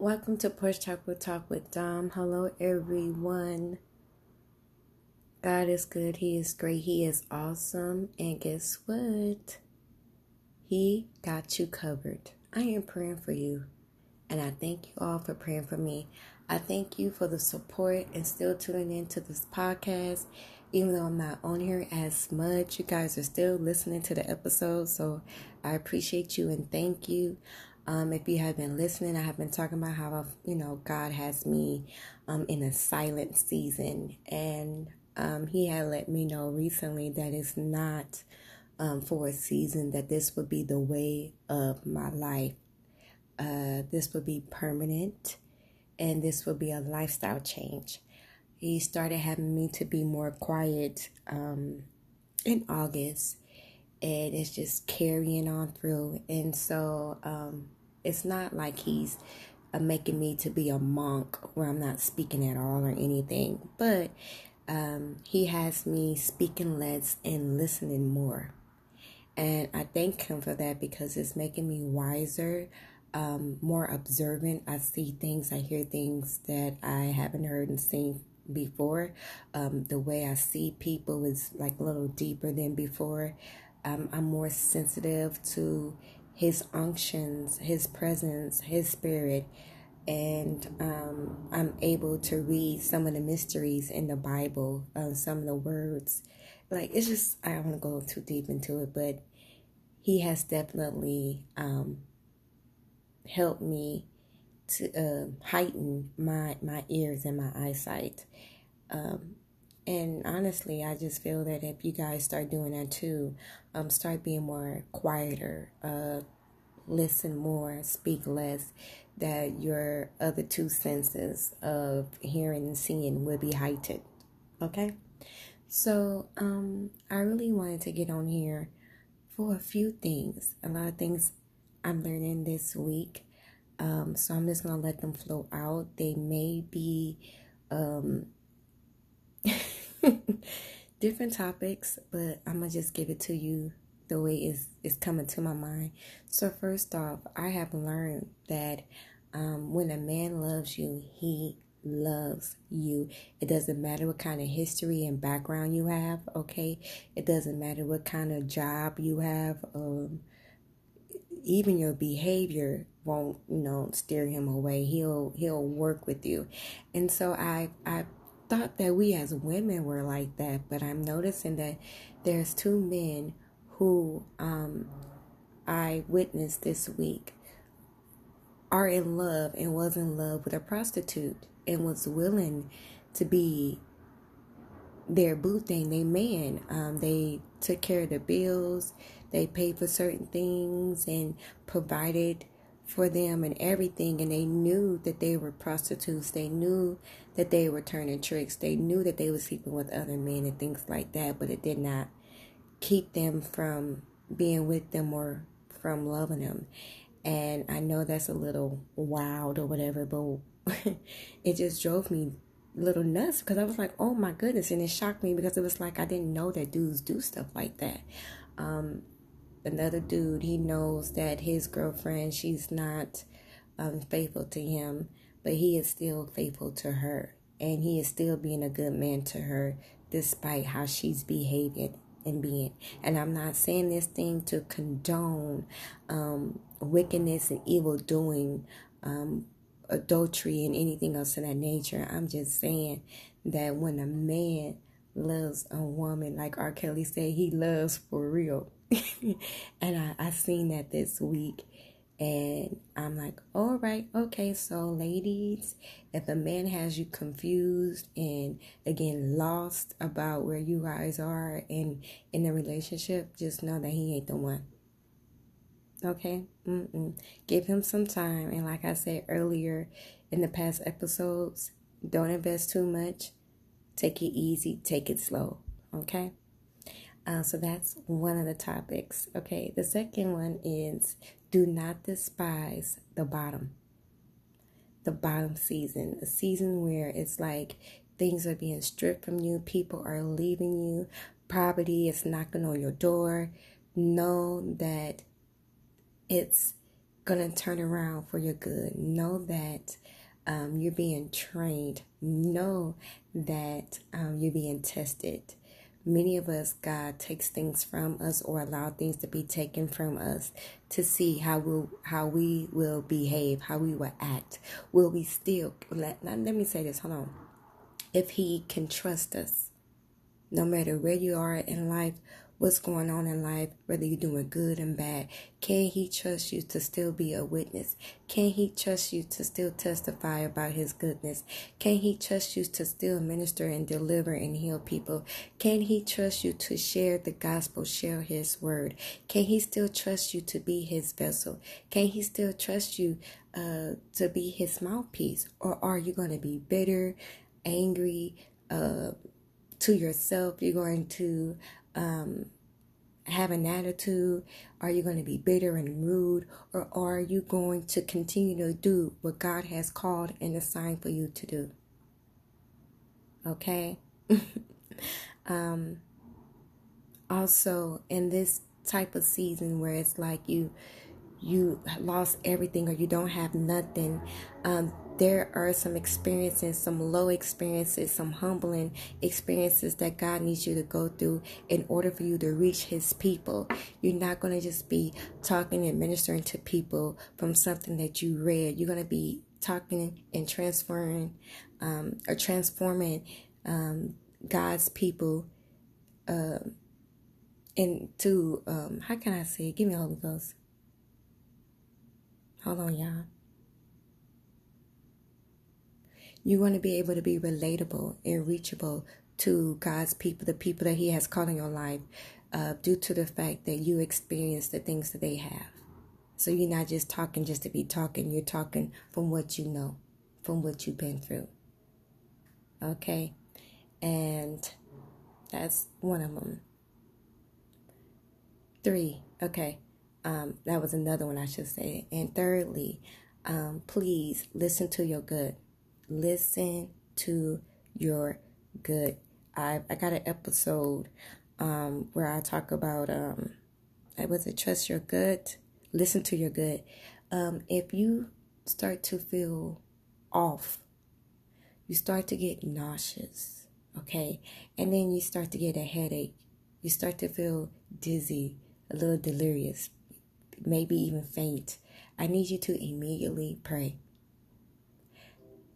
Welcome to Push Talk with Talk with Dom. Hello, everyone. God is good. He is great. He is awesome. And guess what? He got you covered. I am praying for you. And I thank you all for praying for me. I thank you for the support and still tuning into this podcast. Even though I'm not on here as much, you guys are still listening to the episode. So I appreciate you and thank you. Um, if you have been listening, I have been talking about how, you know, God has me um, in a silent season. And um, He had let me know recently that it's not um, for a season, that this would be the way of my life. Uh, this would be permanent and this would be a lifestyle change. He started having me to be more quiet um, in August and it's just carrying on through. And so, um, it's not like he's uh, making me to be a monk where I'm not speaking at all or anything, but um, he has me speaking less and listening more. And I thank him for that because it's making me wiser, um, more observant. I see things, I hear things that I haven't heard and seen before. Um, the way I see people is like a little deeper than before. Um, I'm more sensitive to his unctions, his presence, his spirit, and um, I'm able to read some of the mysteries in the Bible, uh, some of the words. Like it's just I don't want to go too deep into it, but he has definitely um, helped me to uh, heighten my my ears and my eyesight. Um, and honestly, I just feel that if you guys start doing that too, um, start being more quieter, uh, listen more, speak less, that your other two senses of hearing and seeing will be heightened. Okay? So, um, I really wanted to get on here for a few things. A lot of things I'm learning this week. Um, so I'm just gonna let them flow out. They may be um different topics, but I'm gonna just give it to you the way it's, it's coming to my mind. So, first off, I have learned that um, when a man loves you, he loves you. It doesn't matter what kind of history and background you have, okay? It doesn't matter what kind of job you have. Um, even your behavior won't, you know, steer him away. He'll he'll work with you. And so I I thought that we as women were like that, but I'm noticing that there's two men who um, I witnessed this week are in love and was in love with a prostitute and was willing to be their boo thing, they man. Um, they took care of the bills, they paid for certain things and provided for them and everything and they knew that they were prostitutes. They knew that they were turning tricks. They knew that they were sleeping with other men and things like that but it did not keep them from being with them or from loving them. And i know that's a little wild or whatever but it just drove me little nuts because i was like oh my goodness and it shocked me because it was like i didn't know that dudes do stuff like that. Um, another dude, he knows that his girlfriend, she's not um, faithful to him, but he is still faithful to her. And he is still being a good man to her despite how she's behaving and being. And I'm not saying this thing to condone um, wickedness and evil doing, um, adultery, and anything else of that nature. I'm just saying that when a man loves a woman, like R. Kelly said, he loves for real and I, I seen that this week. And I'm like, all right, okay, so ladies, if a man has you confused and again lost about where you guys are in in the relationship, just know that he ain't the one. Okay, Mm-mm. give him some time, and like I said earlier in the past episodes, don't invest too much. Take it easy, take it slow. Okay. Uh, so that's one of the topics. Okay, the second one is do not despise the bottom. The bottom season, a season where it's like things are being stripped from you, people are leaving you, poverty is knocking on your door. Know that it's going to turn around for your good. Know that um, you're being trained. Know that um, you're being tested. Many of us, God takes things from us or allow things to be taken from us to see how we will how we will behave, how we will act. Will we still let let me say this, hold on. If he can trust us, no matter where you are in life, what's going on in life, whether you're doing good and bad. Can He trust you to still be a witness? Can He trust you to still testify about His goodness? Can He trust you to still minister and deliver and heal people? Can He trust you to share the gospel, share His word? Can He still trust you to be His vessel? Can He still trust you uh, to be His mouthpiece? Or are you going to be bitter, angry, uh, to yourself? You're going to um, have an attitude? Are you going to be bitter and rude? Or are you going to continue to do what God has called and assigned for you to do? Okay? um, also, in this type of season where it's like you you lost everything or you don't have nothing um, there are some experiences, some low experiences, some humbling experiences that God needs you to go through in order for you to reach His people. You're not going to just be talking and ministering to people from something that you read. You're going to be talking and transferring um, or transforming um, God's people uh, into, um, how can I say? Give me a Holy Ghost. Hold on, y'all. You want to be able to be relatable and reachable to God's people, the people that He has called in your life, uh, due to the fact that you experience the things that they have. So you're not just talking just to be talking, you're talking from what you know, from what you've been through. Okay? And that's one of them. Three, okay. Um, that was another one I should say. And thirdly, um, please listen to your gut listen to your good. I I got an episode um where I talk about um I was it trust your gut, listen to your gut. Um if you start to feel off, you start to get nauseous, okay? And then you start to get a headache. You start to feel dizzy, a little delirious, maybe even faint. I need you to immediately pray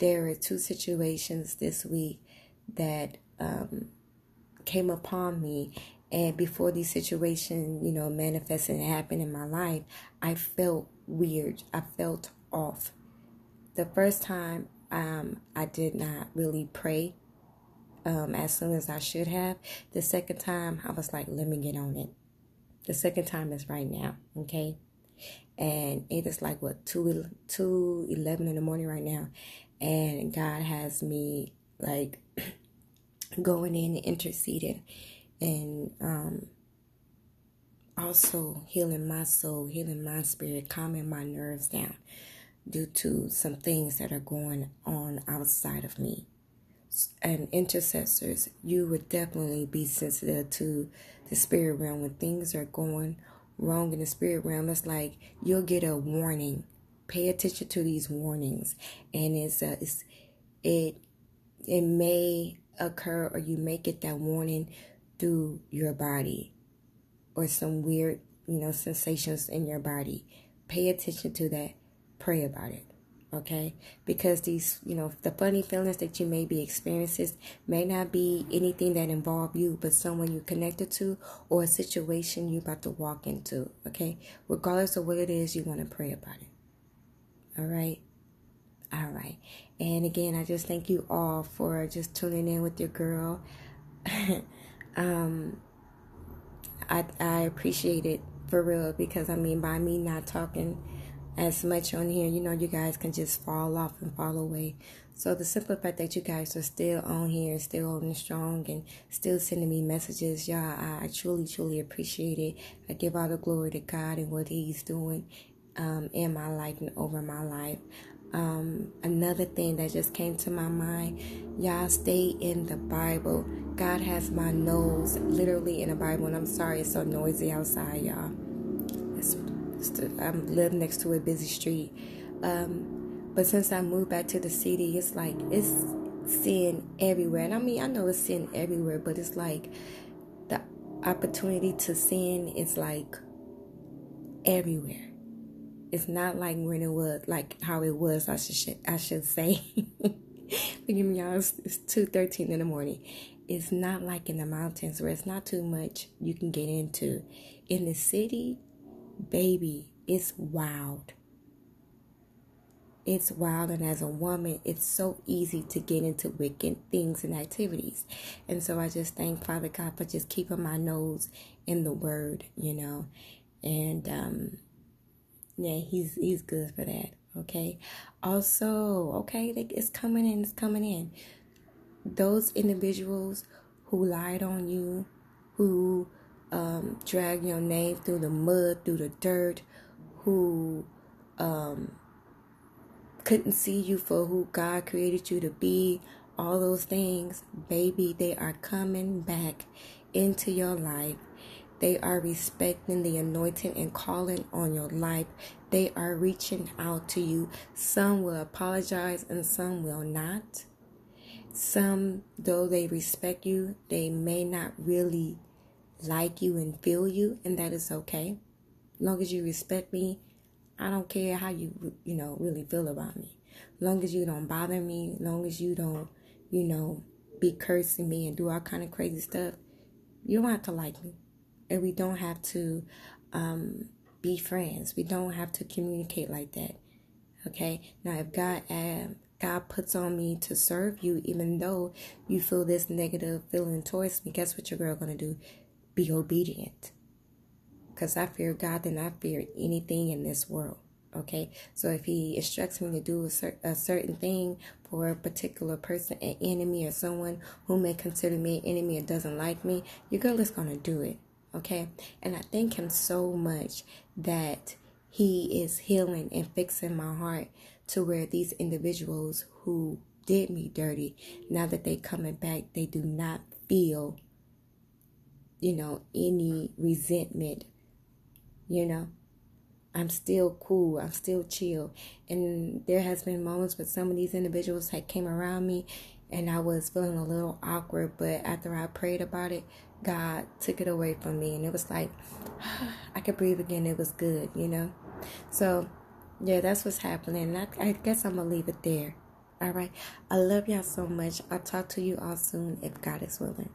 there are two situations this week that um, came upon me. And before these situations, you know, manifested and happened in my life, I felt weird. I felt off. The first time, um, I did not really pray um, as soon as I should have. The second time, I was like, let me get on it. The second time is right now, okay? And it is like, what, 2, 2 11 in the morning right now and God has me like going in and interceding and um, also healing my soul, healing my spirit, calming my nerves down due to some things that are going on outside of me. And intercessors, you would definitely be sensitive to the spirit realm when things are going wrong in the spirit realm. It's like you'll get a warning pay attention to these warnings. And it's, uh, it's it it may occur or you may get that warning through your body or some weird you know sensations in your body. Pay attention to that. Pray about it. Okay? Because these you know the funny feelings that you may be experiencing may not be anything that involve you but someone you're connected to or a situation you're about to walk into. Okay? Regardless of what it is you want to pray about it all right. All right. And again, I just thank you all for just tuning in with your girl. um, I I appreciate it for real because I mean by me not talking as much on here, you know, you guys can just fall off and fall away. So the simple fact that you guys are still on here, still holding strong, and still sending me messages, y'all, I, I truly, truly appreciate it. I give all the glory to God and what He's doing um, in my life and over my life. Um, another thing that just came to my mind, y'all stay in the Bible. God has my nose literally in the Bible, and I'm sorry it's so noisy outside, y'all. Let's I live next to a busy street. Um, but since I moved back to the city, it's like it's sin everywhere. And I mean, I know it's sin everywhere, but it's like the opportunity to sin is like everywhere. It's not like when it was like how it was. I should I should say. Forgive me, y'all. It's, it's two thirteen in the morning. It's not like in the mountains where it's not too much you can get into. In the city, baby, it's wild. It's wild, and as a woman, it's so easy to get into wicked things and activities. And so I just thank Father God for just keeping my nose in the Word, you know, and um, yeah, he's he's good for that. Okay. Also, okay, it's coming in. It's coming in. Those individuals who lied on you, who um, drag your name through the mud, through the dirt, who um, couldn't see you for who God created you to be, all those things, baby, they are coming back into your life they are respecting the anointing and calling on your life. They are reaching out to you. Some will apologize and some will not. Some, though they respect you, they may not really like you and feel you, and that is okay. Long as you respect me, I don't care how you, you know, really feel about me. Long as you don't bother me, long as you don't, you know, be cursing me and do all kind of crazy stuff, you don't have to like me and we don't have to um, be friends. We don't have to communicate like that. Okay. Now, if God uh, God puts on me to serve you, even though you feel this negative feeling towards me, guess what your girl gonna do? Be obedient. Cause I fear God than I fear anything in this world. Okay, so if He instructs me to do a, cer- a certain thing for a particular person, an enemy, or someone who may consider me an enemy or doesn't like me, your girl is gonna do it. Okay. And I thank him so much that he is healing and fixing my heart to where these individuals who did me dirty, now that they coming back, they do not feel, you know, any resentment. You know, I'm still cool. I'm still chill. And there has been moments where some of these individuals had came around me and I was feeling a little awkward, but after I prayed about it, God took it away from me, and it was like I could breathe again. It was good, you know. So, yeah, that's what's happening. I, I guess I'm gonna leave it there. All right. I love y'all so much. I'll talk to you all soon if God is willing.